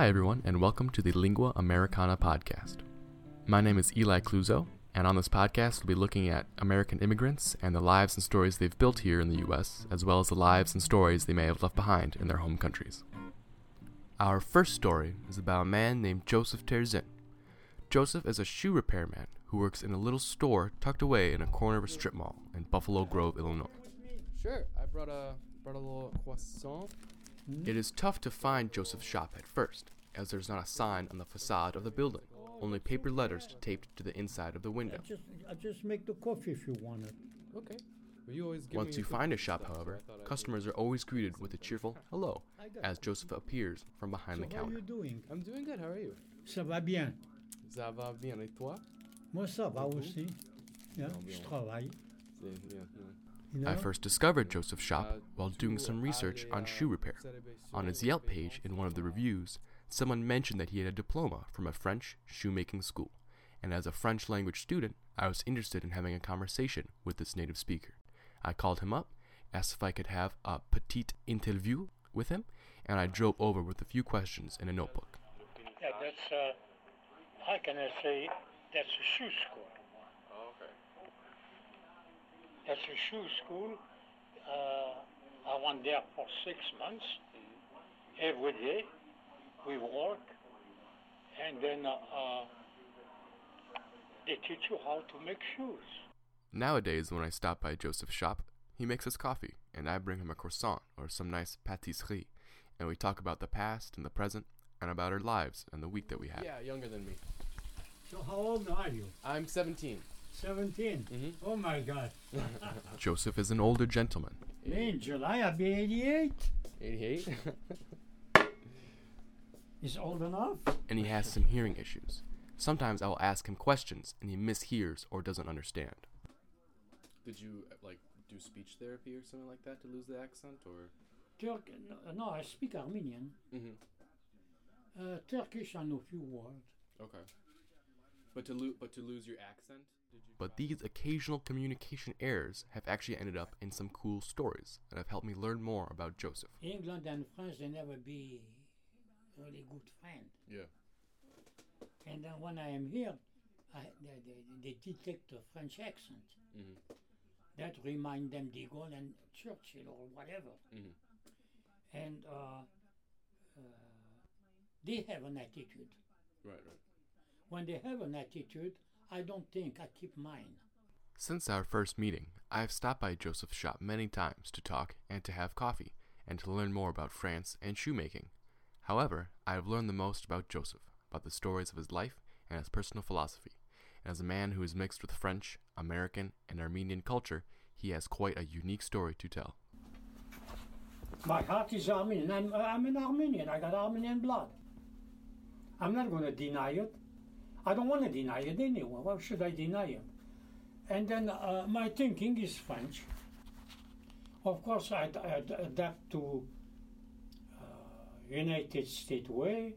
Hi, everyone, and welcome to the Lingua Americana podcast. My name is Eli Cluzo, and on this podcast, we'll be looking at American immigrants and the lives and stories they've built here in the U.S., as well as the lives and stories they may have left behind in their home countries. Our first story is about a man named Joseph Terzin. Joseph is a shoe repairman who works in a little store tucked away in a corner of a strip mall in Buffalo Grove, Illinois. Sure, I brought a brought a little croissant. It is tough to find Joseph's shop at first, as there's not a sign on the facade of the building, only paper letters taped to the inside of the I window. just, I just make the coffee if you want it. Okay. You always Once you find a shop, so however, customers are always greeted with a cheerful hello as. Joseph appears from behind so the how counter. you doing? I'm doing good. How are you? Ça va bien. Ça va bien et toi? Moi, ça va aussi. Yeah, je travaille. Yeah, yeah, yeah. You I first discovered Joseph's shop Uh, while doing some research on shoe repair. On his Yelp page, in one of the reviews, someone mentioned that he had a diploma from a French shoemaking school, and as a French language student, I was interested in having a conversation with this native speaker. I called him up, asked if I could have a petite interview with him, and I drove over with a few questions in a notebook. Yeah, that's, uh, how can I say, that's a shoe school. Okay. That's a shoe school. Uh, I went there for six months. Every day, we work, and then uh, uh, they teach you how to make shoes. Nowadays, when I stop by Joseph's shop, he makes us coffee, and I bring him a croissant or some nice pâtisserie, and we talk about the past and the present, and about our lives and the week that we had. Yeah, younger than me. So how old are you? I'm 17. 17. Mhm. Oh my God. Joseph is an older gentleman. Me in July, I'll be 88. 88. He's old enough. and he has some hearing issues. Sometimes I will ask him questions and he mishears or doesn't understand. Did you uh, like do speech therapy or something like that to lose the accent, or? Turk, no, no, I speak Armenian. Mm-hmm. Uh, Turkish, I know few words. Okay. But to lose, but to lose your accent, did you? But these occasional communication errors have actually ended up in some cool stories that have helped me learn more about Joseph. England and France, they never be really good friends. Yeah. And then when I am here, I, they, they, they detect the French accent. Mm-hmm. That remind them de Gaulle and Churchill or whatever. Mhm. And uh, uh, they have an attitude. Right. Right. When they have an attitude, I don't think I keep mine. Since our first meeting, I have stopped by Joseph's shop many times to talk and to have coffee and to learn more about France and shoemaking. However, I have learned the most about Joseph, about the stories of his life and his personal philosophy. And as a man who is mixed with French, American, and Armenian culture, he has quite a unique story to tell. My heart is Armenian. I'm, I'm an Armenian. I got Armenian blood. I'm not going to deny it. I don't want to deny it anyway. Why should I deny it? And then uh, my thinking is French. Of course, I, adapt to uh, United States way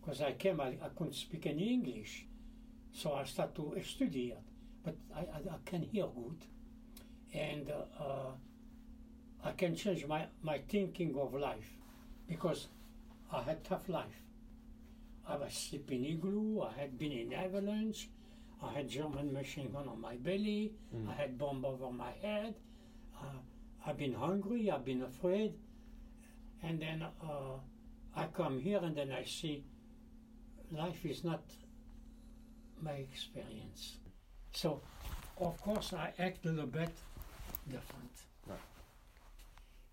because I came, I, I couldn't speak any English. So I start to study it. But I, I, I can hear good. And uh, I can change my, my thinking of life because I had tough life. I was sleeping igloo, I had been in avalanche, I had German machine gun on my belly, I had bomb over my head, uh, I've been hungry, I've been afraid, and then uh, I come here and then I see life is not my experience. So, of course, I act a little bit different. Right.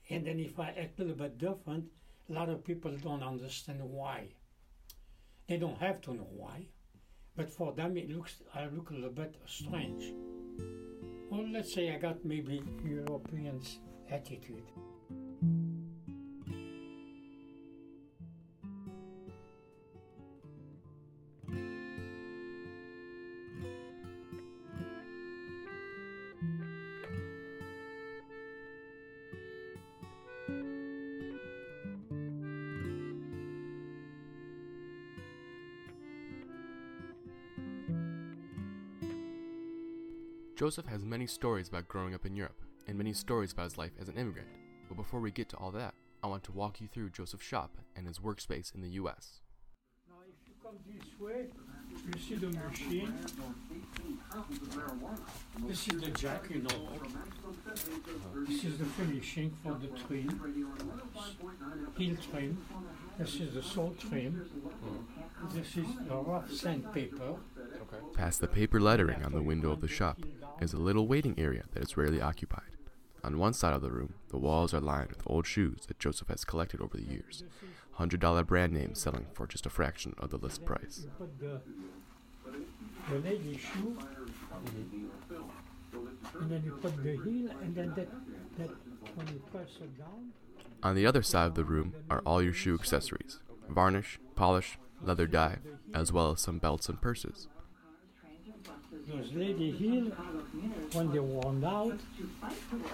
And then if I act a little bit different, a lot of people don't understand why. They don't have to know why, but for them it looks I look a little bit strange. Well, let's say I got maybe Europeans attitude. Joseph has many stories about growing up in Europe and many stories about his life as an immigrant. But before we get to all that, I want to walk you through Joseph's shop and his workspace in the US. come this way, you see the machine. This is the jack, you know. This is the finishing for the trim, heel trim. This is the sole trim. This is the rough sandpaper. Okay. Past the paper lettering on the window of the shop is a little waiting area that is rarely occupied. On one side of the room, the walls are lined with old shoes that Joseph has collected over the years. $100 brand names selling for just a fraction of the list price. The, the lady shoe, and then you put the heel, and then that, that when you press it down, On the other side of the room are all your shoe accessories varnish, polish, leather dye, as well as some belts and purses. Lady heel, when they're worn out,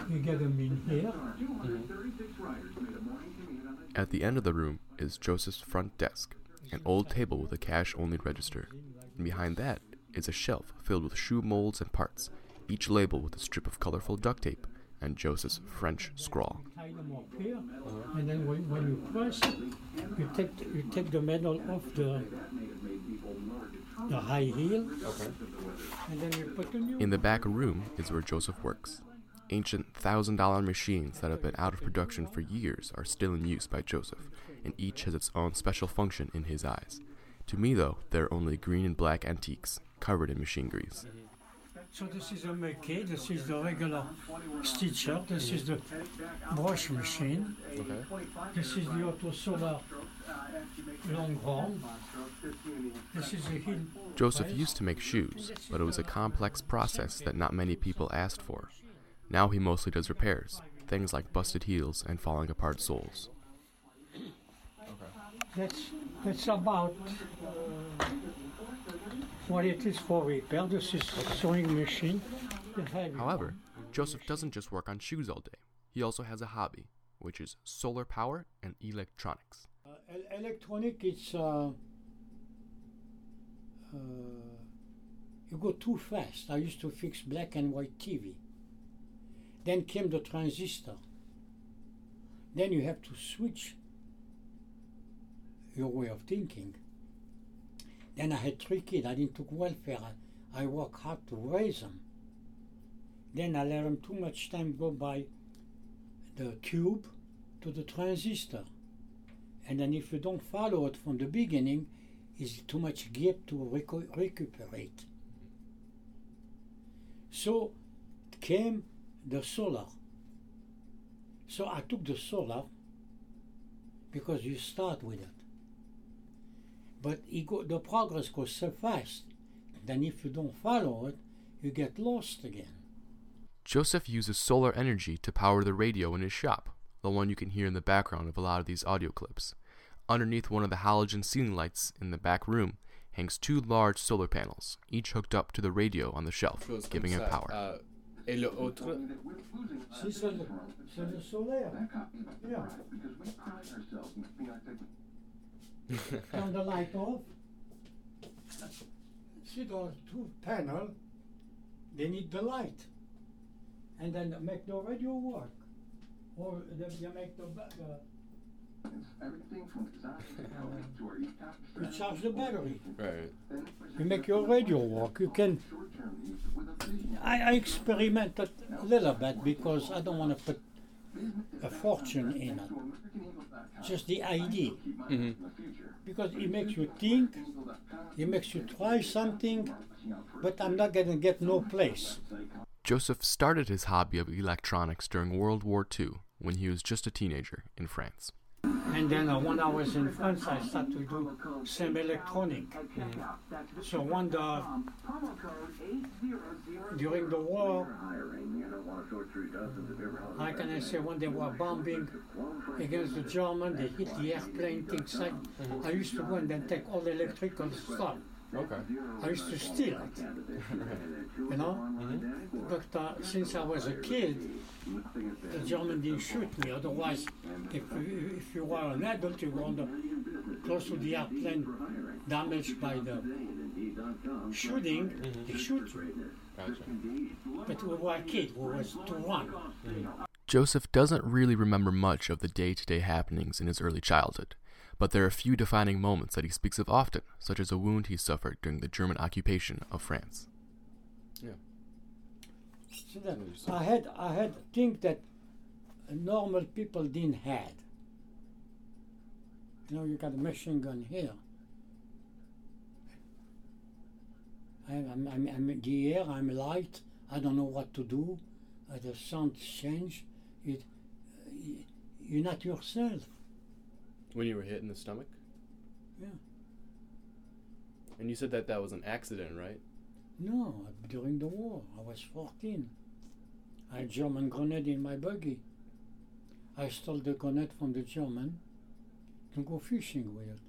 you get them in here. At the end of the room is Joseph's front desk, an old table with a cash only register. And behind that is a shelf filled with shoe molds and parts, each labeled with a strip of colorful duct tape and Joseph's French scrawl. tie them up here, and then when, when you press you take you take the metal off the the high heel, Okay. and then you put the new. In the back room is where Joseph works. Ancient thousand dollar machines that have been out of production for years are still in use by Joseph, and each has its own special function in his eyes. To me, though, they're only green and black antiques covered in machine grease. So this is a Mackay, this is the regular stitcher, this is the brush machine, Okay. this is the Auto Solar long arm, this is the heel. Joseph used to make shoes, but it was a complex process that not many people asked for. Now he mostly does repairs, things like busted heels and falling apart soles. That's, that's about uh, what it is for repair. This is sewing machine. However. Joseph doesn't just work on shoes all day. He also has a hobby, which is solar power and electronics. Uh, electronic, it's uh, uh, you go too fast. I used to fix black and white TV. Then came the transistor. Then you have to switch your way of thinking. Then I had three kids. I didn't took welfare. I, I worked hard to raise them. Then I let them too much time go by the tube to the transistor. And then if you don't follow it from the beginning, it's too much gap to recu- recuperate. So came the solar. So I took the solar because you start with it. But it go, the progress goes so fast. Then if you don't follow it, you get lost again. Joseph uses solar energy to power the radio in his shop, the one you can hear in the background of a lot of these audio clips. Underneath one of the halogen ceiling lights in the back room hangs two large solar panels, each hooked up to the radio on the shelf, Chose comme giving it ça. power. Euh, et le autre. Si c'est le, c'est le solaire. Yeah. Turn the light off. See those two panels, they need the light. And then make the radio work. Or they, they make the, ba- the you charge the battery. Right. You make your radio work. You can. I, I experimented a little bit because I don't want to put a fortune in it. Just the idea. Mhm. Because it makes you think, it makes you try something, but I'm not going to get no place. Joseph started his hobby of electronics during World War II when he was just a teenager in France. And then uh, when I was in France, I started to do some electronic. So when the during the war, how can I say when they were bombing against the German, they hit the airplane, things like. I used to go and then take all the electrical stuff. Okay. I used to steal it, you know. But uh, since I was a kid, the German didn't shoot me. Otherwise, if you, if you were an adult, you were on close to the airplane, damaged by the shooting, mm-hmm. they shoot you. Gotcha. But we were a kid, we was to run. Mm-hmm. Joseph doesn't really remember much of the day to day happenings in his early childhood, but there are a few defining moments that he speaks of often, such as a wound he suffered during the German occupation of France. I had I had things that normal people didn't had. You know, you got a machine gun here. I'm, I'm, I'm, I'm the air, I'm light, I don't know what to do. Uh, the sound change. It, uh, you're not yourself. When you were hit in the stomach? Yeah. And you said that that was an accident, right? No, during the war, I was 14. I had German grenade in my buggy. I stole the grenade from the German to go fishing with it.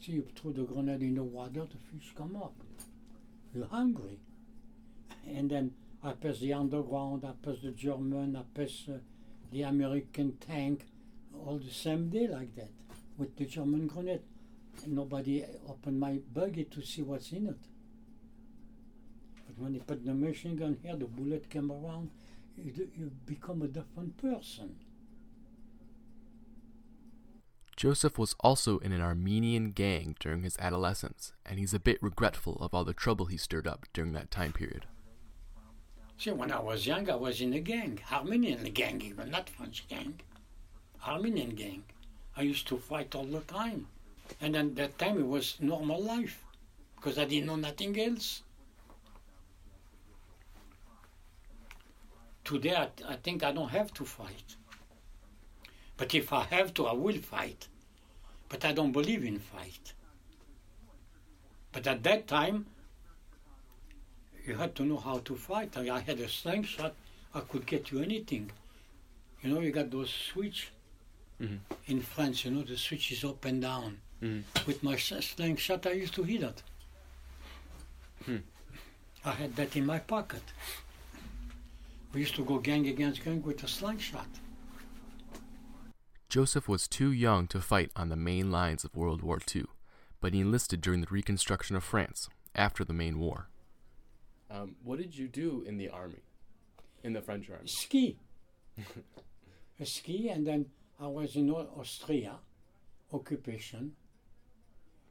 See, you throw the grenade in the water, the fish come up. You're hungry. And then I pass the underground, I pass the German, I pass uh, the American tank, all the same day like that, with the German grenade. And nobody opened my buggy to see what's in it. When you put the machine gun here, the bullet came around, you, you become a different person. Joseph was also in an Armenian gang during his adolescence, and he's a bit regretful of all the trouble he stirred up during that time period. See, when I was young, I was in a gang, Armenian gang, even not French gang, Armenian gang. I used to fight all the time, and at that time it was normal life, because I didn't know nothing else. Today, I, I think I don't have to fight. But if I have to, I will fight. But I don't believe in fight. But at that time, you had to know how to fight. I I had a slingshot, I could get you anything. You know, you got those switch Mhm. in France, you know, the switch is up and down. Mhm. With my slingshot, I used to hit it. Hmm. I had that in my pocket. We used to go gang against gang with a slingshot. Joseph was too young to fight on the main lines of World War II, but he enlisted during the reconstruction of France after the main war. Um, what did you do in the army? In the French army? ski. a ski, and then I was in Austria, occupation.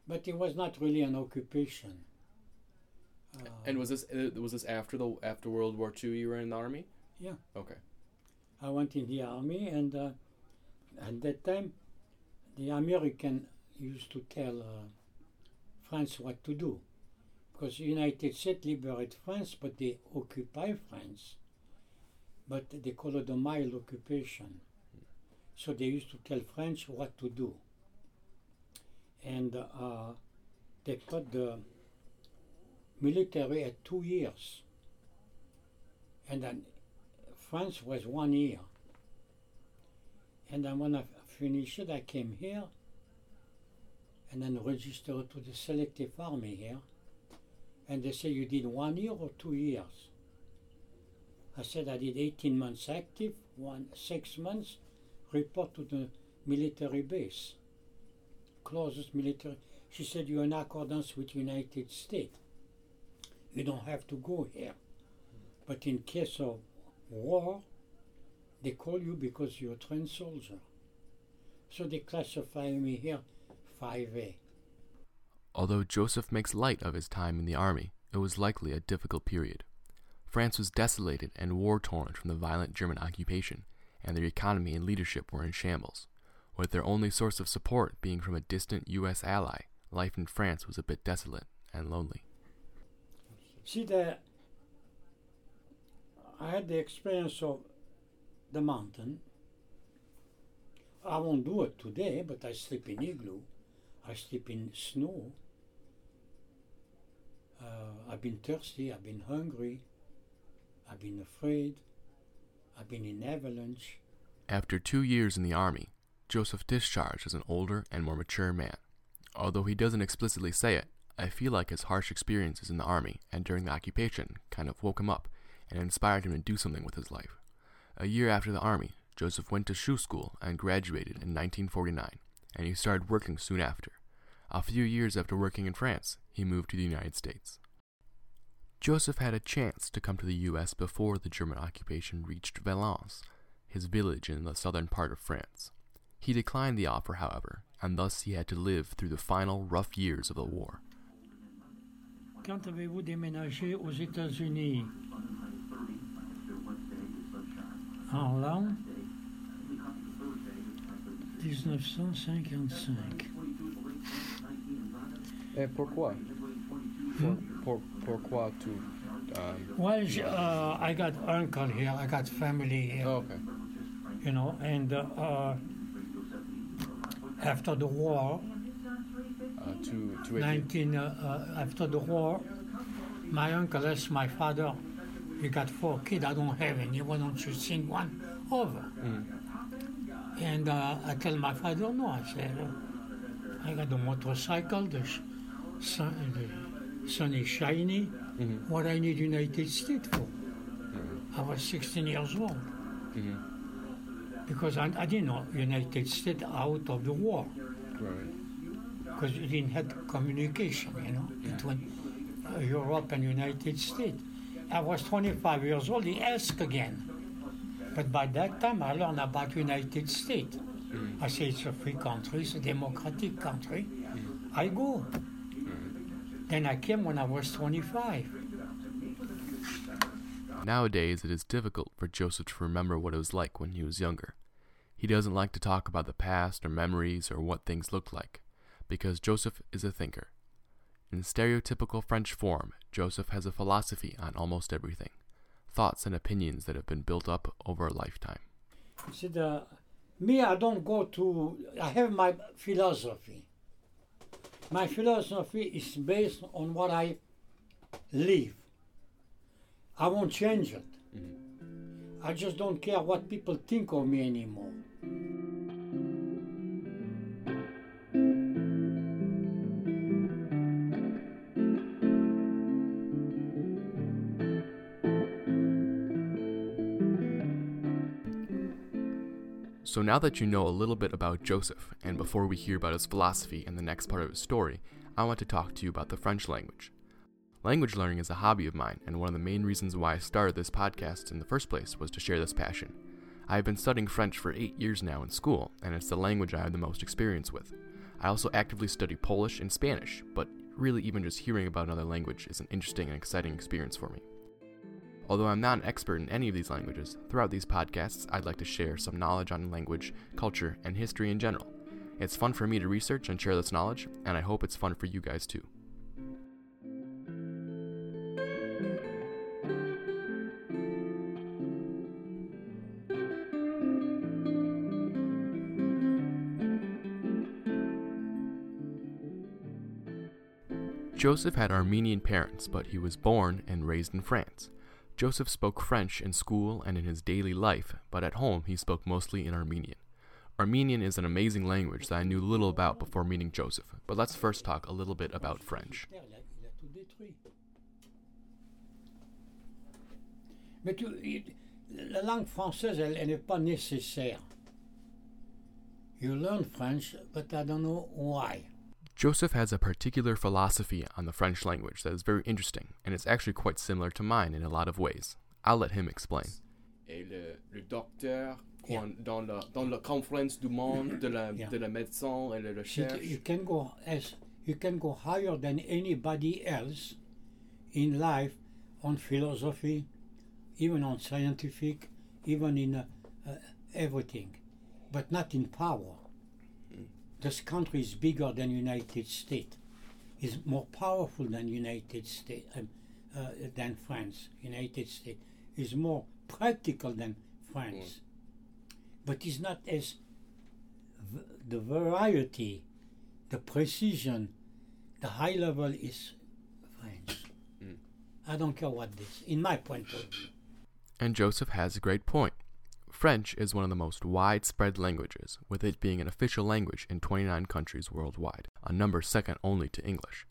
But it was not really an occupation. Uh, And was this uh, was this after the after World War II? You were in the army? Yeah. Okay. I went in the army, and uh, at that time, the American used to tell uh, France what to do, because United States liberate France, but they occupy France, but they call it a mild occupation. So they used to tell French what to do, and uh, they put the military at two years, and then France was one year. And then when I finished it, I came here and then registered to the selective army here. And they say, You did one year or two years? I said, I did 18 months active, one, six months, report to the military base, closest military. She said, You're in accordance with United States. You don't have to go here. But in case of war, they call you because you're a trained soldier. So they classify me here 5A. Although Joseph makes light of his time in the army, it was likely a difficult period. France was desolated and war torn from the violent German occupation, and their economy and leadership were in shambles. With their only source of support being from a distant U.S. ally, life in France was a bit desolate and lonely. See, the, I had the experience of the mountain. I won't do it today, but I sleep in igloo. I sleep in snow. Uh, I've been thirsty. I've been hungry. I've been afraid. I've been in avalanche. After two years in the army, Joseph discharged as an older and more mature man. Although he doesn't explicitly say it, I feel like his harsh experiences in the army and during the occupation kind of woke him up and inspired him to do something with his life. A year after the army, Joseph went to shoe school and graduated in 1949, and he started working soon after. A few years after working in France, he moved to the United States. Joseph had a chance to come to the U.S. before the German occupation reached Valence, his village in the southern part of France. He declined the offer, however, and thus he had to live through the final rough years of the war. Quand avez-vous déménagé aux États-Unis En l'an 1955. Et pourquoi? Hmm? Pour, pourquoi tu. Um, Well, uh, I got uncle here, I got family here, oh, okay. you know, and uh, uh, after the war, Uh, to to 19 uh, uh, after the war, my uncle asked my father, "You got four kids. I don't have any. Why don't you send one over?" And uh, I tell my father, "No." I said, uh, "I got the motorcycle. The sun, the sun is shiny. What I need United States for?" I was 16 years old because I, I didn't know United States out of the war Right. Because you didn't have communication, you know, between uh, Europe and United States. I was 25 years old. He asked again, but by that time I learned about United States. Mm. I say it's a free country, it's a democratic country. Mm. I go. Mm. Then I came when I was 25. Nowadays, it is difficult for Joseph to remember what it was like when he was younger. He doesn't like to talk about the past or memories or what things looked like, because Joseph is a thinker. In stereotypical French form, Joseph has a philosophy on almost everything, thoughts and opinions that have been built up over a lifetime. He said, uh, me, I don't go to, I have my philosophy. My philosophy is based on what I live. I won't change it. I just don't care what people think of me anymore. So now that you know a little bit about Joseph, and before we hear about his philosophy and the next part of his story, I want to talk to you about the French language. Language learning is a hobby of mine, and one of the main reasons why I started this podcast in the first place was to share this passion. I have been studying French for eight years now in school, and it's the language I have the most experience with. I also actively study Polish and Spanish, but really, even just hearing about another language is an interesting and exciting experience for me. Although I'm not an expert in any of these languages, throughout these podcasts, I'd like to share some knowledge on language, culture, and history in general. It's fun for me to research and share this knowledge, and I hope it's fun for you guys too. Joseph had Armenian parents, but he was born and raised in France. Joseph spoke French in school and in his daily life, but at home he spoke mostly in Armenian. Armenian is an amazing language that I knew little about before meeting Joseph, but let's first talk a little bit about French. You learn French, but I don't know why. Joseph has a particular philosophy on the French language that is very interesting, and it's actually quite similar to mine in a lot of ways. I'll let him explain. Et le, le docteur, Yeah. dans, la, dans la conférence du monde de la, Yeah. de la médecine et la You, recherche, you can go as you can go higher than anybody else in life on philosophy, even on scientific, even in uh, uh, everything, but not in power. This country is bigger than United States. is more powerful than United States um, uh, than France. United States is more practical than France, but it's not as v- the variety, the precision, the high level is French. Mm. I don't care what this. In my point of view, And Joseph has a great point. French is one of the most widespread languages, with it being an official language in 29 countries worldwide, a number second only to English.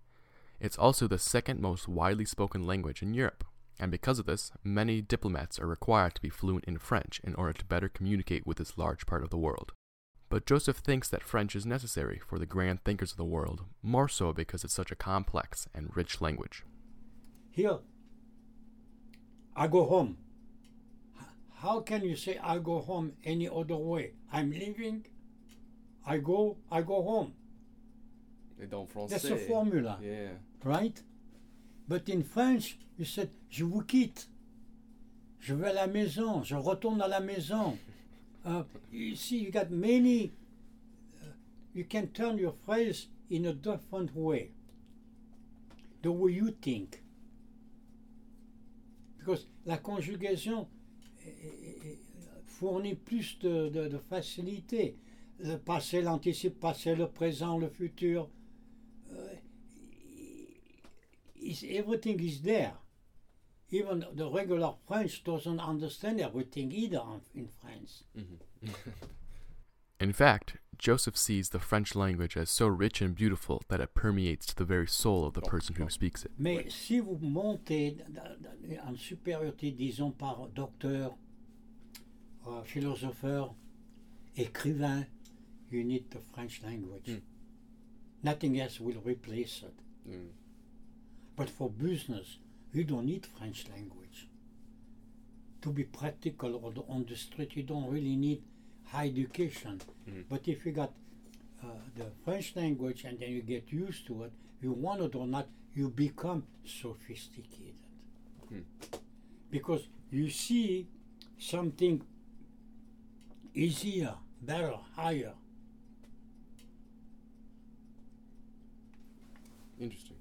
It's also the second most widely spoken language in Europe, and because of this, many diplomats are required to be fluent in French in order to better communicate with this large part of the world. But Joseph thinks that French is necessary for the grand thinkers of the world, more so because it's such a complex and rich language. here I go home. How can you say I go home any other way? I'm leaving. I go, I go home. Français. That's a formula, Yeah. right? But in French, you said, je vous quitte. Je vais à la maison. Je retourne à la maison. Uh, you see, you got many. uh, you can turn your phrase in a different way. The way you think. Because la conjugation eh, fournit plus de, de, de facilité. Le passé, l'anticipe, le présent, le futur. is everything is there. Even the regular French doesn't understand everything either in France. In fact, Joseph sees the French language as so rich and beautiful that it permeates to the very soul of the person who speaks it. Mais si vous montez d- d- en supériorité, disons par docteur, euh, philosopheur, écrivain, you need the French language. Mm. Nothing else will replace it. Mm. But for business, you don't need French language. To be practical or the- on the street, you don't really need high education. Mhm. But if you got uh, the French language and then you get used to it, you want it or not, you become sophisticated. Hmm. Because you see something easier, better, higher. Interesting.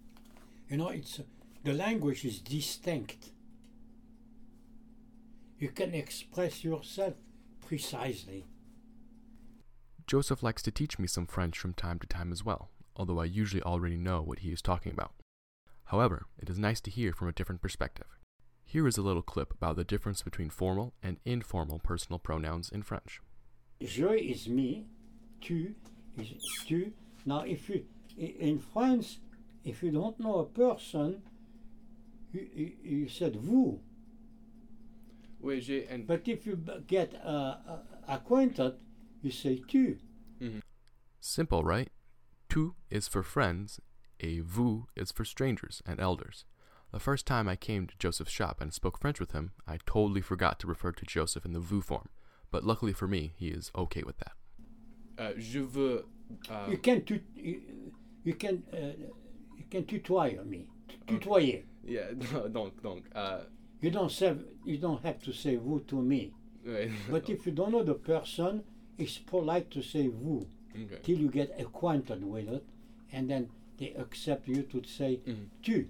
You know, it's the language is distinct. You can express yourself precisely. Joseph likes to teach me some French from time to time as well, although I usually already know what he is talking about. However, it is nice to hear from a different perspective. Here is a little clip about the difference between formal and informal personal pronouns in French. Je is me, tu is tu. Now, if you in France, if you don't know a person, you, you, you said vous. Oui, j'ai. But if you get uh, uh, acquainted, you say tu. Mm-hmm. Simple, right? Tu is for friends, a vous is for strangers and elders. The first time I came to Joseph's shop and spoke French with him, I totally forgot to refer to Joseph in the vous form, but luckily for me, he is okay with that. Euh, je veux. euh, You can tu, you, you can uh, you can tutoyer me. Tutoyer. yeah, donc, donc. Euh, You don't say you don't have to say vous to me. ouais. But if you don't know the person, it's polite to say vous Okay. till you get acquainted with it, and then they accept you to say Mhm. tu.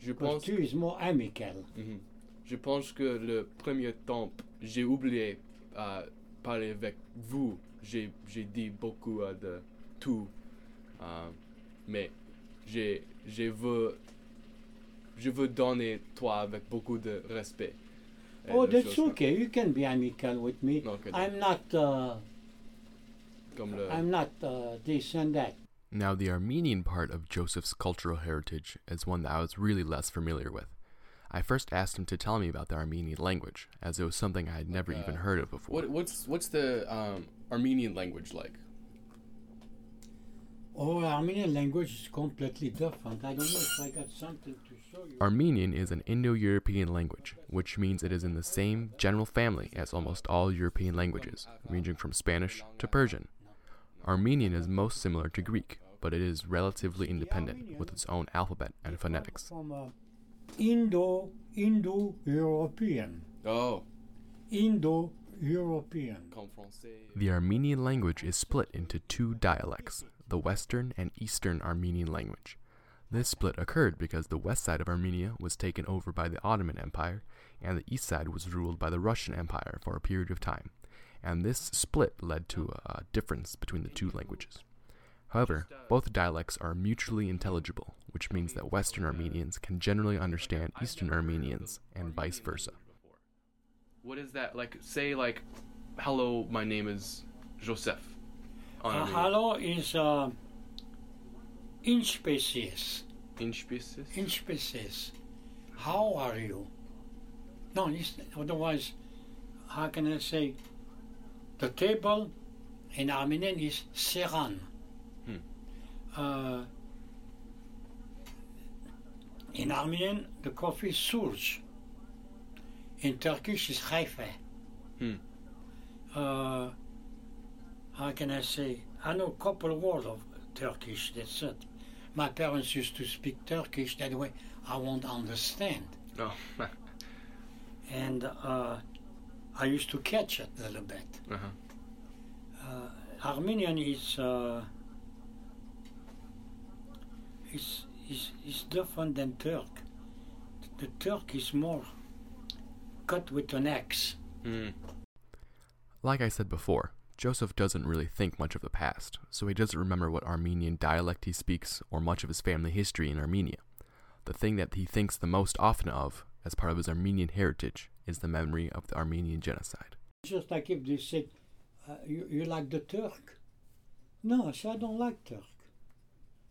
Je pense. tu is more amical. Mhm. Je pense que le premier temps, j'ai oublié euh, parler avec vous. J'ai dit beaucoup de tout. Euh, mais j'ai je veux je veux donner toi avec beaucoup de respect. Oh, that's okay. You can be amical with me. I'm not. Uh, Comme le. I'm not uh, this and that. Now, the Armenian part of Joseph's cultural heritage is one that I was really less familiar with. I first asked him to tell me about the Armenian language, as it was something I had never Like, even uh, heard of before. What what's what's the um, Armenian language like? Oh, Armenian language is completely different. I don't know if I got something to show you. Armenian is an Indo European language, which means it is in the same general family as almost all European languages, ranging from Spanish to Persian. Armenian is most similar to Greek, but it is relatively independent with its own alphabet and phonetics. From uh, Indo Indo European. Oh, Indo European. The Armenian language is split into two dialects the Western and Eastern Armenian language. This split occurred because the west side of Armenia was taken over by the Ottoman Empire, and the east side was ruled by the Russian Empire for a period of time, and this split led to a difference between the two languages. However, both dialects are mutually intelligible, which means that Western Armenians can generally understand Eastern Armenians and vice versa. What is that like? Say like, hello, my name is Joseph. Uh, hello is uh, in species. In species. In species. How are you? No, otherwise, how can I say? The table in Armenian is seran. Hmm. Uh, in Armenian, the coffee is surj. In Turkish, is haifa. Hmm. Uh, how can I say? I know a couple words of Turkish. That's it. My parents used to speak Turkish. That way, I won't understand. Oh. And uh, I used to catch it a little bit. uh-huh. Uh, Armenian is, uh, is is is different than Turk. The Turk is more cut with an axe. Mm. Like I said before, Joseph doesn't really think much of the past, so he doesn't remember what Armenian dialect he speaks or much of his family history in Armenia. The thing that he thinks the most often of, as part of his Armenian heritage, is the memory of the Armenian genocide. Just like if they said, uh, you, you like the Turk? No, I said, I don't like Turk.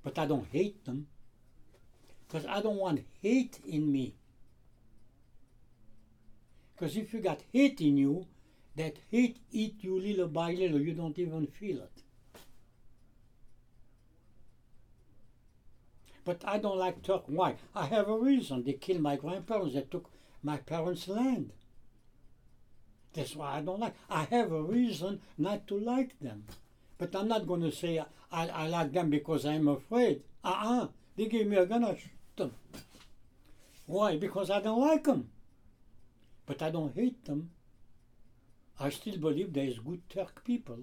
But I don't hate them. Because I don't want hate in me. Because if you got hate in you, that hate eat you little by little. You don't even feel it. But I don't like Turk. Why? I have a reason. They killed my grandparents. They took my parents' land. That's why I don't like. I have a reason not to like them. But I'm not going to say I, I like them because I'm afraid. Uh-uh. They gave me a gun, I shoot them. Why? Because I don't like them. But I don't hate them. I still believe there is good Turk people.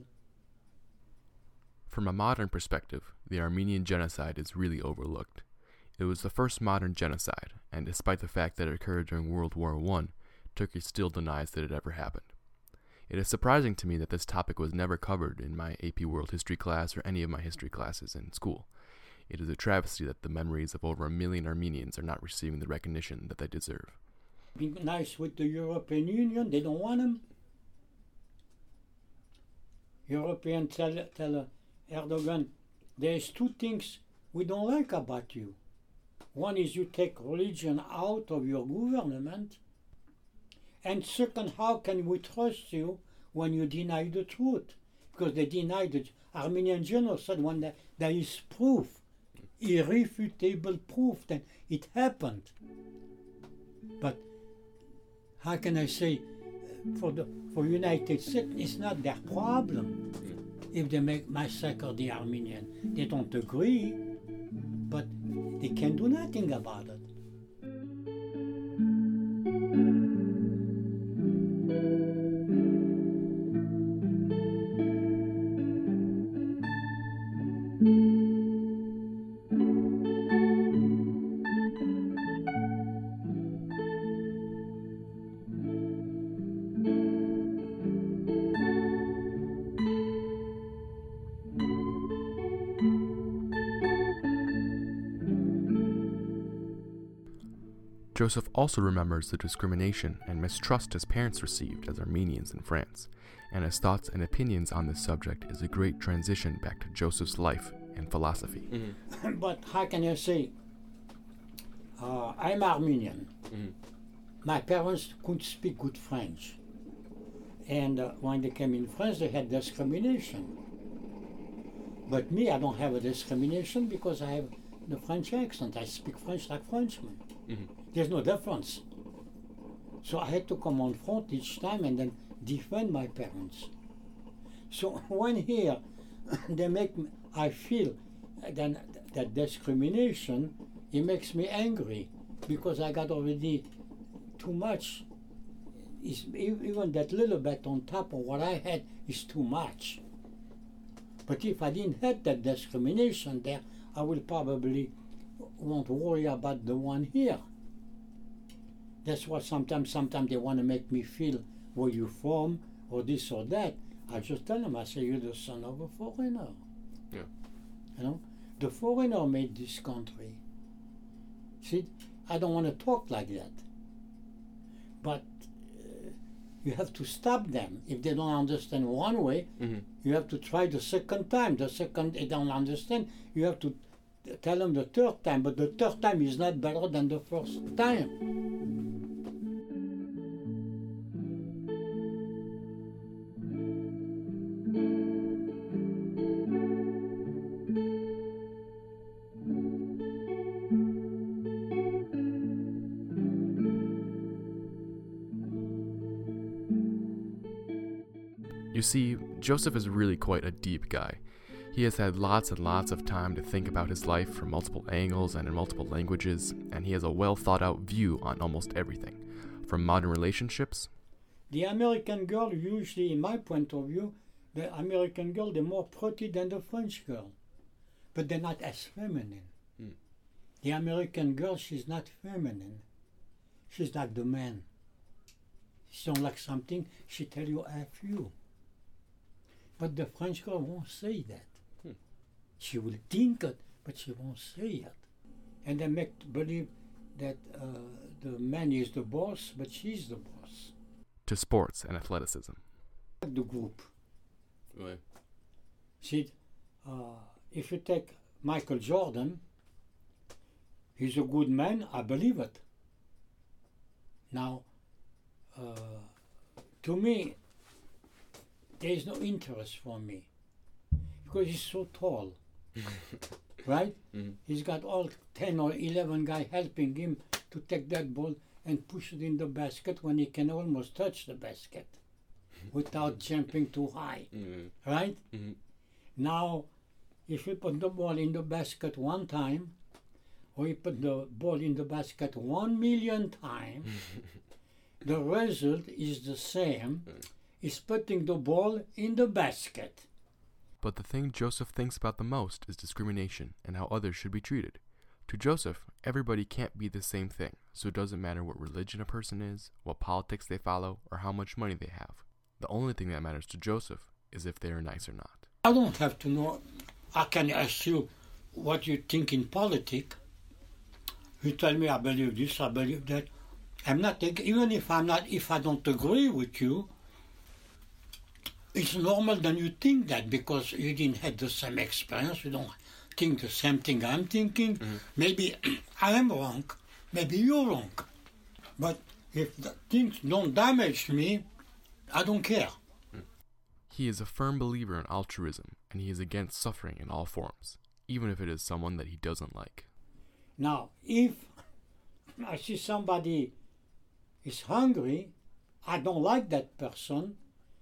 From a modern perspective, the Armenian genocide is really overlooked. It was the first modern genocide, and despite the fact that it occurred during World War I, Turkey still denies that it ever happened. It is surprising to me that this topic was never covered in my AP World History class or any of my history classes in school. It is a travesty that the memories of over a million Armenians are not receiving the recognition that they deserve. Be nice with the European Union. They don't want them. European tell, tell Erdogan, there's two things we don't like about you. One is you take religion out of your government. And second, how can we trust you when you deny the truth? Because they deny the Armenian genocide when there, there is proof, irrefutable proof that it happened. But how can I say for the for United States it's not their problem mm. if they make massacre the Armenian. They don't agree, they can do nothing about it. Joseph also remembers the discrimination and mistrust his parents received as Armenians in France, and his thoughts and opinions on this subject is a great transition back to Joseph's life and philosophy. Mm-hmm. but how can you say? Uh, I'm Armenian. Mhm. My parents couldn't speak good French. And uh, when they came in France, they had discrimination. But me, I don't have a discrimination because I have the French accent. I speak French like Frenchman. Mhm. There's no difference. So I had to come on front each time and then defend my parents. So when here they make I feel then that discrimination, it makes me angry because I got already too much. Is even that little bit on top of what I had is too much. But if I didn't have that discrimination there, I will probably won't worry about the one here. That's why sometimes sometimes they want to make me feel where you from or this or that. I just tell them I say you're the son of a foreigner. Yeah. You know, the foreigner made this country. See, I don't want to talk like that. But uh, you have to stop them if they don't understand one way. Mhm. You have to try the second time. The second they don't understand, you have to tell them the third time. But the third time is not better than the first time. See, Joseph is really quite a deep guy. He has had lots and lots of time to think about his life from multiple angles and in multiple languages, and he has a well thought out view on almost everything, from modern relationships. The American girl, usually, in my point of view, the American girl, they're more pretty than the French girl, but they're not as feminine. Hmm. The American girl, she's not feminine. She's like the man. She don't like something, she tell you F you. But the French girl won't say that. Hmm. She will think it, but she won't say it. And they make believe that uh, the man is the boss, but she's the boss. To sports and athleticism. The group. Ouais. See, uh, if you take Michael Jordan, he's a good man, I believe it. Now, uh, to me, there is no interest for me because he's so tall, right? Mhm. He's got all 10 or 11 guys helping him to take that ball and push it in the basket when he can almost touch the basket without jumping too high, Mhm. right? Mhm. Now, if you put the ball in the basket one time, or you put the ball in the basket one million times, the result is the same. Is putting the ball in the basket. But the thing Joseph thinks about the most is discrimination and how others should be treated. To Joseph, everybody can't be the same thing, so it doesn't matter what religion a person is, what politics they follow, or how much money they have. The only thing that matters to Joseph is if they are nice or not. I don't have to know. I can ask you what you think in politics. You tell me I believe this, I believe that. I'm not even if I'm not if I don't agree with you. It's normal that you think that because you didn't have the same experience. You don't think the same thing I'm thinking. Mm-hmm. Maybe I am wrong. Maybe you're wrong. But if the things don't damage me, I don't care. He is a firm believer in altruism, and he is against suffering in all forms, even if it is someone that he doesn't like. Now, if I see somebody is hungry, I don't like that person,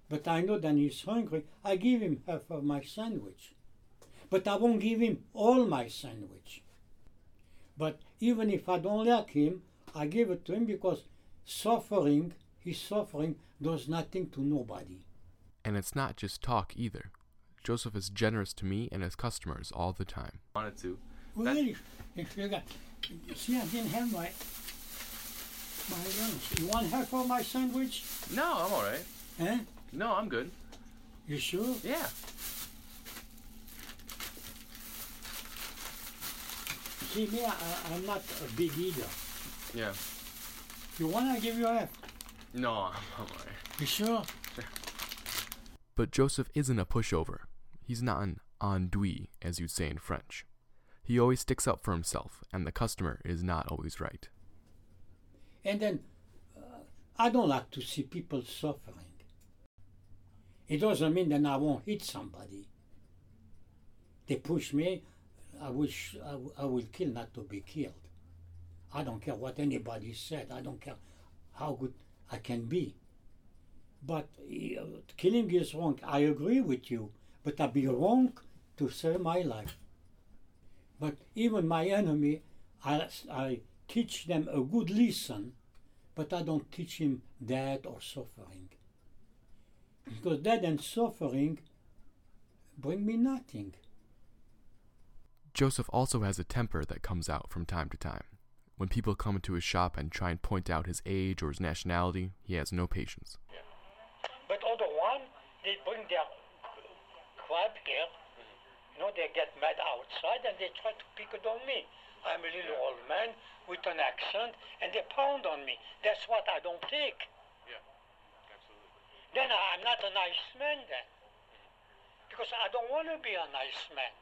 but I know that he's hungry, I give him half of my sandwich. But I won't give him all my sandwich. But even if I don't like him, I give it to him because suffering, his suffering, does nothing to nobody. And it's not just talk either. Joseph is generous to me and his customers all the time. Wanted to. Well, if, if you got, see, I didn't have my, my lunch. You want half of my sandwich? No, I'm alright. Eh? No, I'm good. You sure? Yeah. See, me, I, I'm not a big eater. Yeah. You want to give you half? No, I'm, I'm alright. You sure? But Joseph isn't a pushover. He's not an ennui, as you'd say in French. He always sticks up for himself, and the customer is not always right. And then, uh, I don't like to see people suffering. It doesn't mean that I won't hit somebody. They push me, I wish I, w- I will kill not to be killed. I don't care what anybody said. I don't care how good I can be. But uh, killing is wrong. I agree with you, but I'd be wrong to save my life. But even my enemy, I, I teach them a good lesson, but I don't teach him death or suffering. Because death and suffering bring me nothing. Joseph also has a temper that comes out from time to time. When people come into his shop and try and point out his age or his nationality, he has no patience. But other one, they bring their crab here. You know, they get mad outside and they try to pick it on me. I'm a little old man with an accent and they pound on me. That's what I don't take. Then I'm not a nice man then. Because I don't want to be a nice man.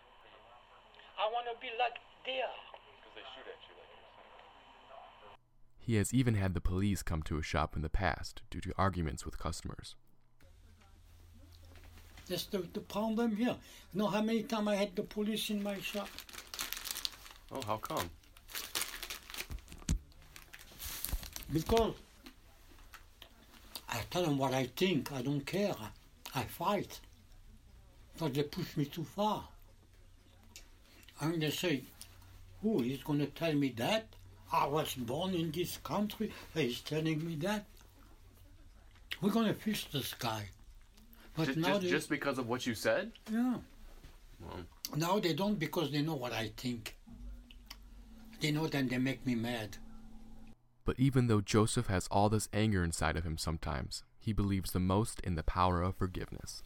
I want to be like they are. Because they shoot at you like he has even had the police come to his shop in the past due to arguments with customers. Just to, to pound them here. You know how many times I had the police in my shop? Oh, how come? Because I tell them what I think. I don't care. I fight. But they push me too far. And they say, who is going to tell me that? I was born in this country. He's telling me that. We're going to fix this guy. But Just, now just, they, just because of what you said? yeah. Well, Now they don't because they know what I think. They know that they make me mad. But even though Joseph has all this anger inside of him sometimes, he believes the most in the power of forgiveness.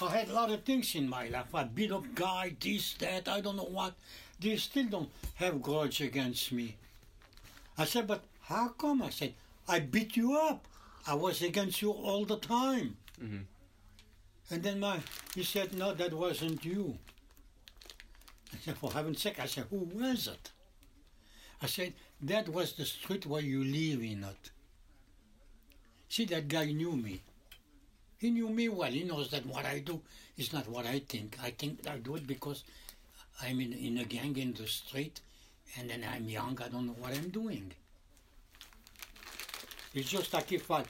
I had a lot of things in my life. I beat up guy, this, that, I don't know what. They still don't have grudge against me. I said, but how come? I said, I beat you up. I was against you all the time. Mhm. And then my, he said, no, that wasn't you. I said, for heaven's sake, I said, who was it? I said, that was the street where you live in it. See, that guy knew me. He knew me well. He knows that what I do is not what I think. I think I do it because I'm in, in a gang in the street and then I'm young. I don't know what I'm doing. It's just like if I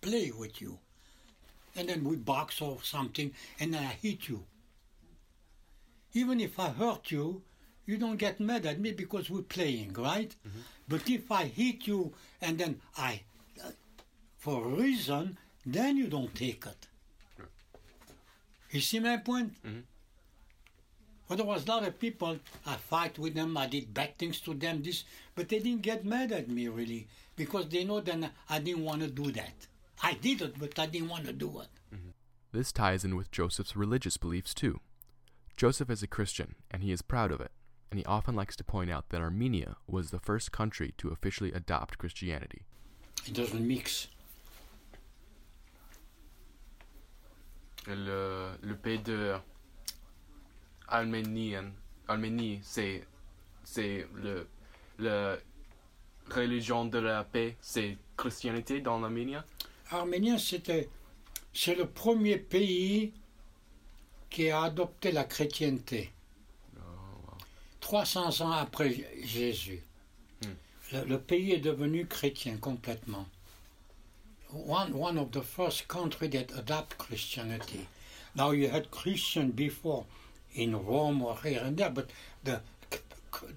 play with you and then we box or something and I hit you. Even if I hurt you, you don't get mad at me because we're playing, right? But if I hit you and then I, uh, for a reason, then you don't take it. You see my point? Mhm. Well, there was a lot of people, I fight with them, I did bad things to them, this, but they didn't get mad at me really, because they know that I didn't want to do that. I did it, but I didn't want to do it. This ties in with Joseph's religious beliefs too. Joseph is a Christian, and he is proud of it, and he often likes to point out that Armenia was the first country to officially adopt Christianity. It doesn't mix. Le, uh, le pays de Arménie, Arménie c'est, c'est le, le religion de la paix, c'est Christianité dans l'Arménie. Arménien, c'était, c'est le premier pays qui a adopté la chrétienté. 300 ans après Jésus. Le, le pays est devenu chrétien complètement. One, one of the first country that adopt Christianity. Now you had Christian before in Rome or here and there, but the,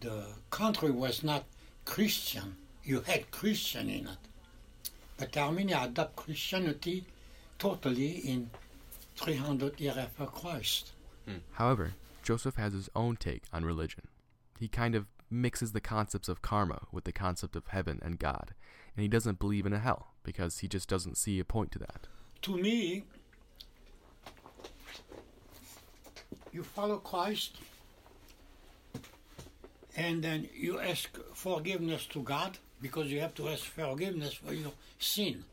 the country was not Christian. You had Christian in it. But Armenia adopted Christianity totally in 300 years after Christ. However, Joseph has his own take on religion. He kind of mixes the concepts of karma with the concept of heaven and God, and he doesn't believe in a hell because he just doesn't see a point to that. To me, you follow Christ and then you ask forgiveness to God because you have to ask forgiveness for your sin.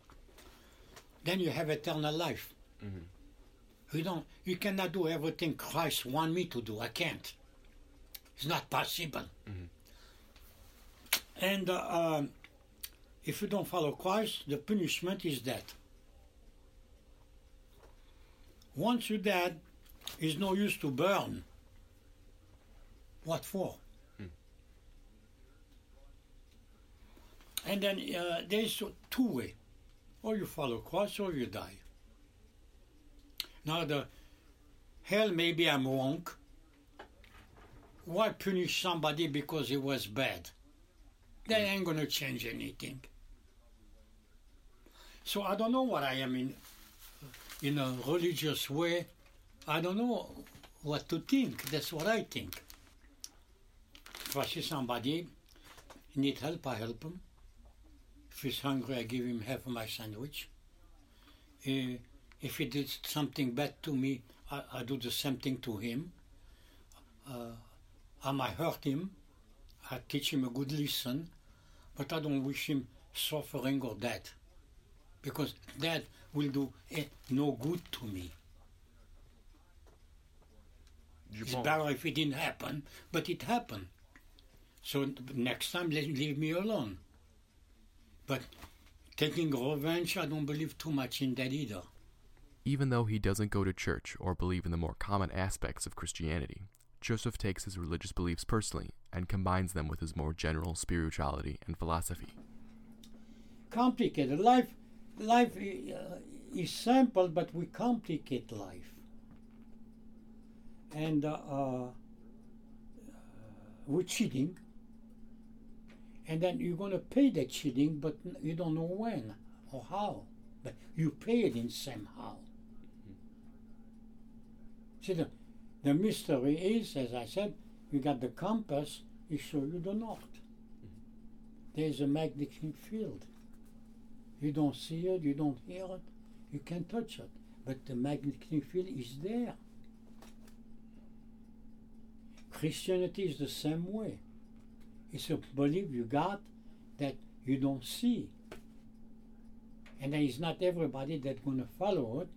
Then you have eternal life. Mm-hmm. You don't. You cannot do everything Christ want me to do. I can't. It's not possible. And uh, um, if you don't follow Christ, the punishment is death. Once you're dead, it's no use to burn. What for? And then uh, there's two way. Or you follow Christ or you die. Now the hell maybe I'm wrong. Why punish somebody because he was bad? That ain't gonna change anything. So I don't know what I am in in a religious way. I don't know what to think. That's what I think. If I see somebody need help, I help him. If he's hungry, I give him half of my sandwich. Uh, if he did something bad to me, I, I do the same thing to him. Uh, I might hurt him. I teach him a good lesson, but I don't wish him suffering or death, because that will do eh, no good to me. Du It's bon. better if it didn't happen, but it happened. So next time, let leave me alone. But taking revenge, I don't believe too much in that either. Even though he doesn't go to church or believe in the more common aspects of Christianity, Joseph takes his religious beliefs personally and combines them with his more general spirituality and philosophy. Complicated life. Life uh, is simple, but we complicate life. And uh, uh, we're cheating. And then you're going to pay that cheating, but you don't know when or how. But you pay it in somehow. See, the, the mystery is, as I said, you got the compass, it shows you the north. There's a magnetic field. You don't see it, you don't hear it, you can't touch it. But the magnetic field is there. Christianity is the same way. It's a belief you got that you don't see. And it's not everybody that's going to follow it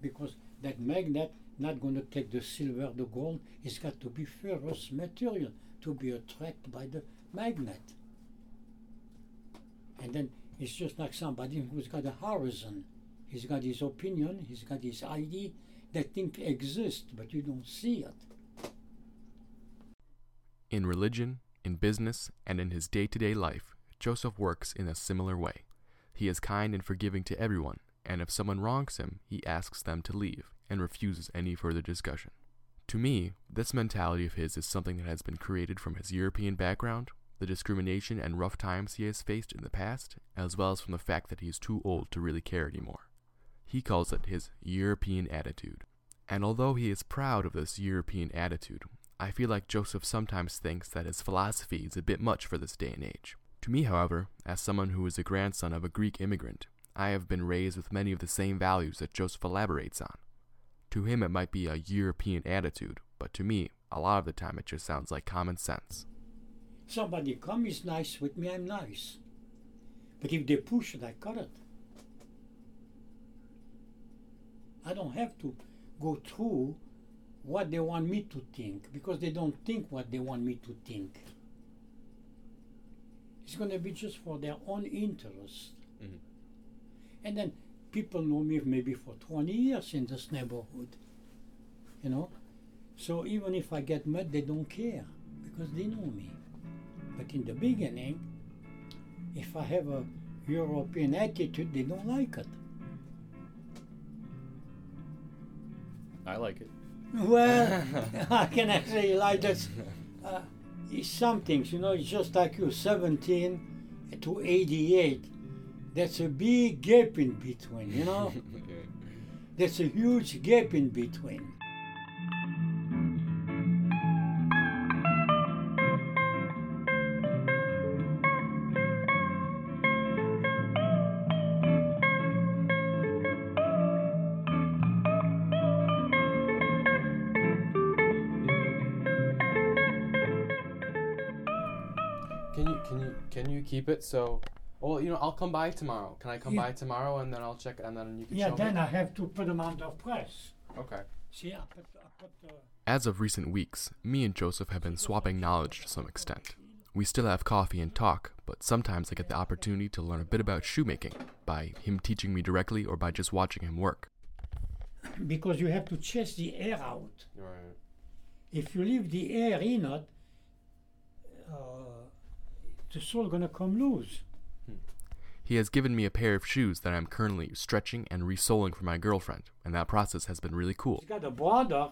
because that magnet not going to take the silver, the gold. It's got to be ferrous material to be attracted by the magnet. And then it's just like somebody who's got a horizon. He's got his opinion, he's got his idea. That thing exists, but you don't see it. In religion, in business, and in his day to day life, Joseph works in a similar way. He is kind and forgiving to everyone, and if someone wrongs him, he asks them to leave and refuses any further discussion. To me, this mentality of his is something that has been created from his European background, the discrimination and rough times he has faced in the past, as well as from the fact that he is too old to really care anymore. He calls it his European attitude. And although he is proud of this European attitude, I feel like Joseph sometimes thinks that his philosophy is a bit much for this day and age. To me, however, as someone who is a grandson of a Greek immigrant, I have been raised with many of the same values that Joseph elaborates on. To him, it might be a European attitude, but to me, a lot of the time it just sounds like common sense. Somebody come is nice with me, I'm nice. But if they push it, I cut it. I don't have to go through what they want me to think because they don't think what they want me to think. It's going to be just for their own interest. Mhm. And then people know me maybe for 20 years in this neighborhood. You know? So even if I get mad, they don't care because they know me. But in the beginning, if I have a European attitude, they don't like it. I like it. Well, how can I say like this? Uh, it's some things, you know, it's just like you, 17 to 88. That's a big gap in between, you know? There's a huge gap in between. Can you can you can you keep it so? Well, you know, I'll come by tomorrow. Can I come Yeah. by tomorrow and then I'll check and then you can Yeah, show then me? I have to put them under press. Okay. See, I put, I put uh, As of recent weeks, me and Joseph have been swapping knowledge to some extent. We still have coffee and talk, but sometimes I get the opportunity to learn a bit about shoemaking by him teaching me directly or by just watching him work. because you have to chase the air out. Right. If you leave the air in it, uh, the sole gonna come loose. He has given me a pair of shoes that I'm currently stretching and resoling for my girlfriend, and that process has been really cool. He's got a brother,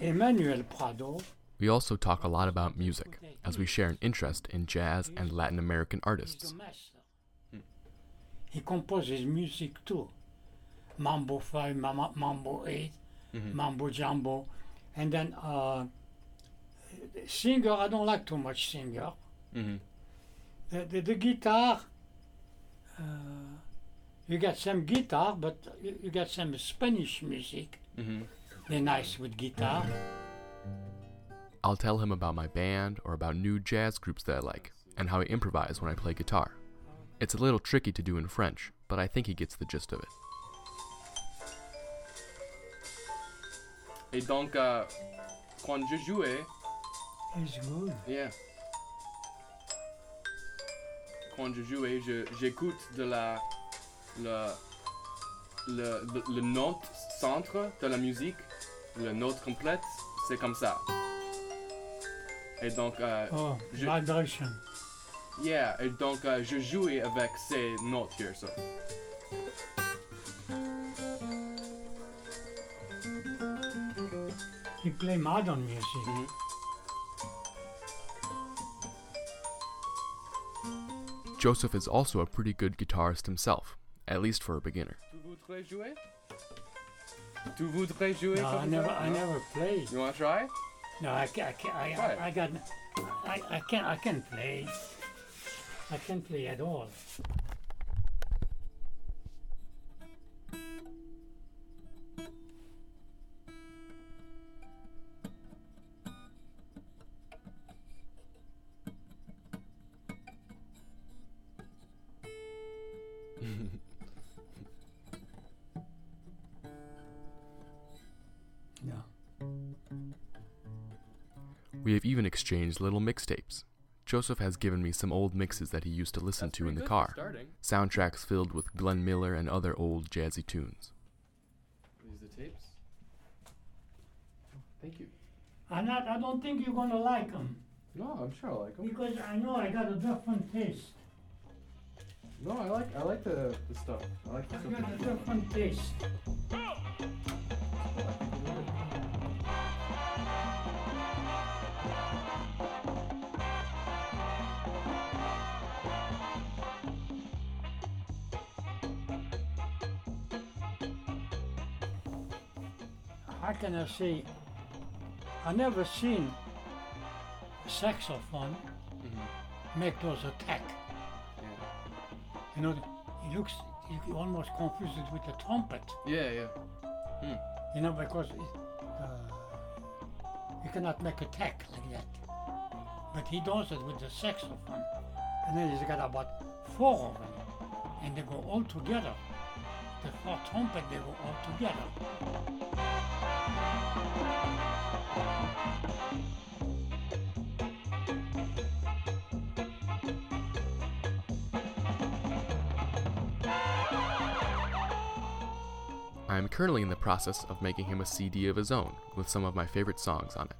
Emmanuel Prado. We also talk a lot about music, as we share an interest in jazz and Latin American artists. He composes music too. Mambo 5, Mama- Mambo 8, Mambo Jumbo. And then uh, singer, I don't like too much singer. Mm-hmm. The, the, the guitar, uh, you got some guitar, but you, you got some Spanish music. Mm-hmm. They're nice with guitar. I'll tell him about my band or about new jazz groups that I like, and how I improvise when I play guitar. It's a little tricky to do in French, but I think he gets the gist of it. Et donc, euh, quand je jouais, It's good. yeah. quand je jouais, j'écoute de la, la le, le, le, note centre de la musique, la note complète, c'est comme ça. Et donc, euh, oh, je, vibration. Yeah, et donc euh, je jouais avec ces notes here, ça. You play modern music. Mm. Joseph is also a pretty good guitarist himself, at least for a beginner. Tu voudrais jouer? Tu voudrais jouer No, I never. I never played. You wanna try? No, I can't. I, can't, I, Try. I, I got. I, I can't. I can't play. I can't play at all. Exchanged little mixtapes. Joseph has given me some old mixes that he used to listen That's to in the car, soundtracks filled with Glenn Miller and other old jazzy tunes. These the tapes. Thank you. I'm not. I don't think you're gonna like them No, I'm sure I like them. because I know I got a different taste. No, I like I like the, the stuff. I like the I stuff. got a different taste. How can I say? I never seen a saxophone Mhm. make those attack. Yeah. You know, it looks you almost confuse it with the trumpet. Yeah, yeah. You know, because it, uh, you cannot make attack like that. But he does it with the saxophone. And then he's got about four of them. And they go all together. Four trumpet, they go all together. I am currently in the process of making him a CD of his own with some of my favorite songs on it.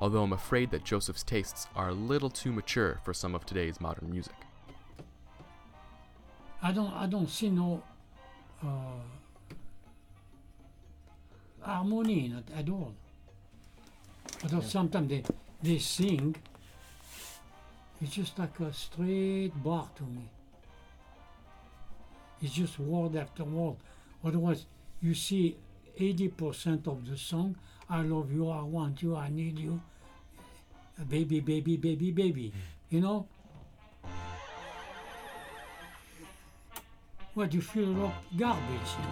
Although I'm afraid that Joseph's tastes are a little too mature for some of today's modern music. I don't, I don't see no uh, harmony in it at all. Although sometimes they, they sing, it's just like a straight bar to me. It's just word after word. Otherwise, you see 80% of the song, I love you, I want you, I need you, baby, baby, baby, baby. You know? What you feel like garbage. Know?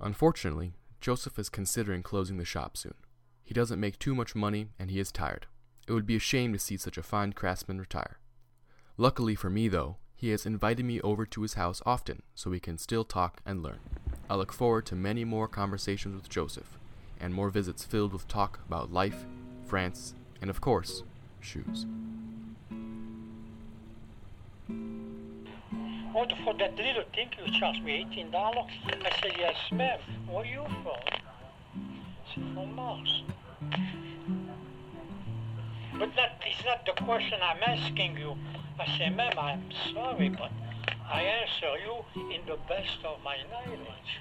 Unfortunately, Joseph is considering closing the shop soon. He doesn't make too much money and he is tired. It would be a shame to see such a fine craftsman retire. Luckily for me, though, he has invited me over to his house often so we can still talk and learn. I look forward to many more conversations with Joseph and more visits filled with talk about life, France, and of course, shoes. Oh, for that little thing you charged me eighteen dollars. I said yes, ma'am. Where are you from? She said from Mars. But that is not the question I'm asking you. I said, ma'am, I'm sorry, but I answer you in the best of my knowledge.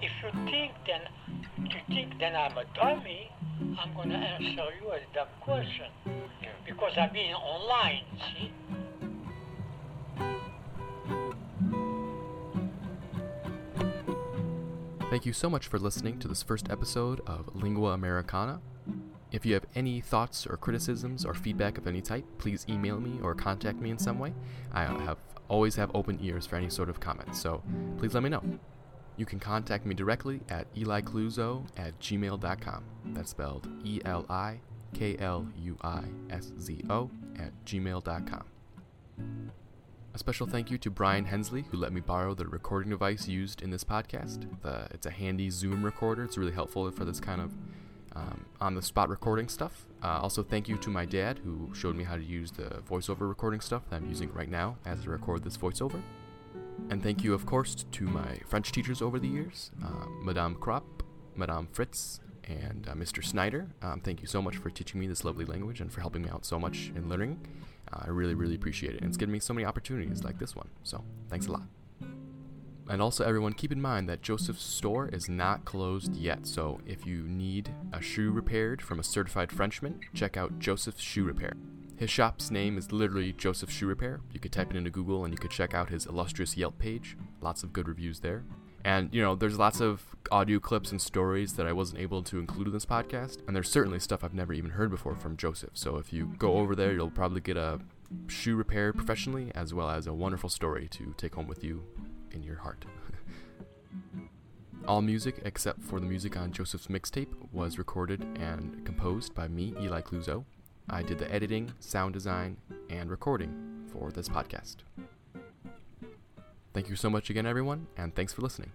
If you think then you think then I'm a dummy, I'm gonna answer you a dumb question. Because I've been online, see? Thank you so much for listening to this first episode of Lingua Americana. If you have any thoughts or criticisms or feedback of any type, please email me or contact me in some way. I have always have open ears for any sort of comments, so please let me know. You can contact me directly at elikluzo at gmail.com. That's spelled E L I K L U I S Z O at gmail.com. A special thank you to Brian Hensley, who let me borrow the recording device used in this podcast. The, it's a handy Zoom recorder. It's really helpful for this kind of um, on the spot recording stuff. Uh, also, thank you to my dad, who showed me how to use the voiceover recording stuff that I'm using right now as I record this voiceover. And thank you, of course, to my French teachers over the years uh, Madame Kropp, Madame Fritz, And uh, Mr. Snyder, um, thank you so much for teaching me this lovely language and for helping me out so much in learning. Uh, I really, really appreciate it. And it's given me so many opportunities like this one. So thanks a lot. And also, everyone, keep in mind that Joseph's store is not closed yet. So if you need a shoe repaired from a certified Frenchman, check out Joseph's Shoe Repair. His shop's name is literally Joseph Shoe Repair. You could type it into Google and you could check out his illustrious Yelp page. Lots of good reviews there. And, you know, there's lots of audio clips and stories that I wasn't able to include in this podcast. And there's certainly stuff I've never even heard before from Joseph. So if you go over there, you'll probably get a shoe repair professionally as well as a wonderful story to take home with you in your heart. All music except for the music on Joseph's mixtape was recorded and composed by me, Eli Cluzo. I did the editing, sound design, and recording for this podcast. Thank you so much again, everyone, and thanks for listening.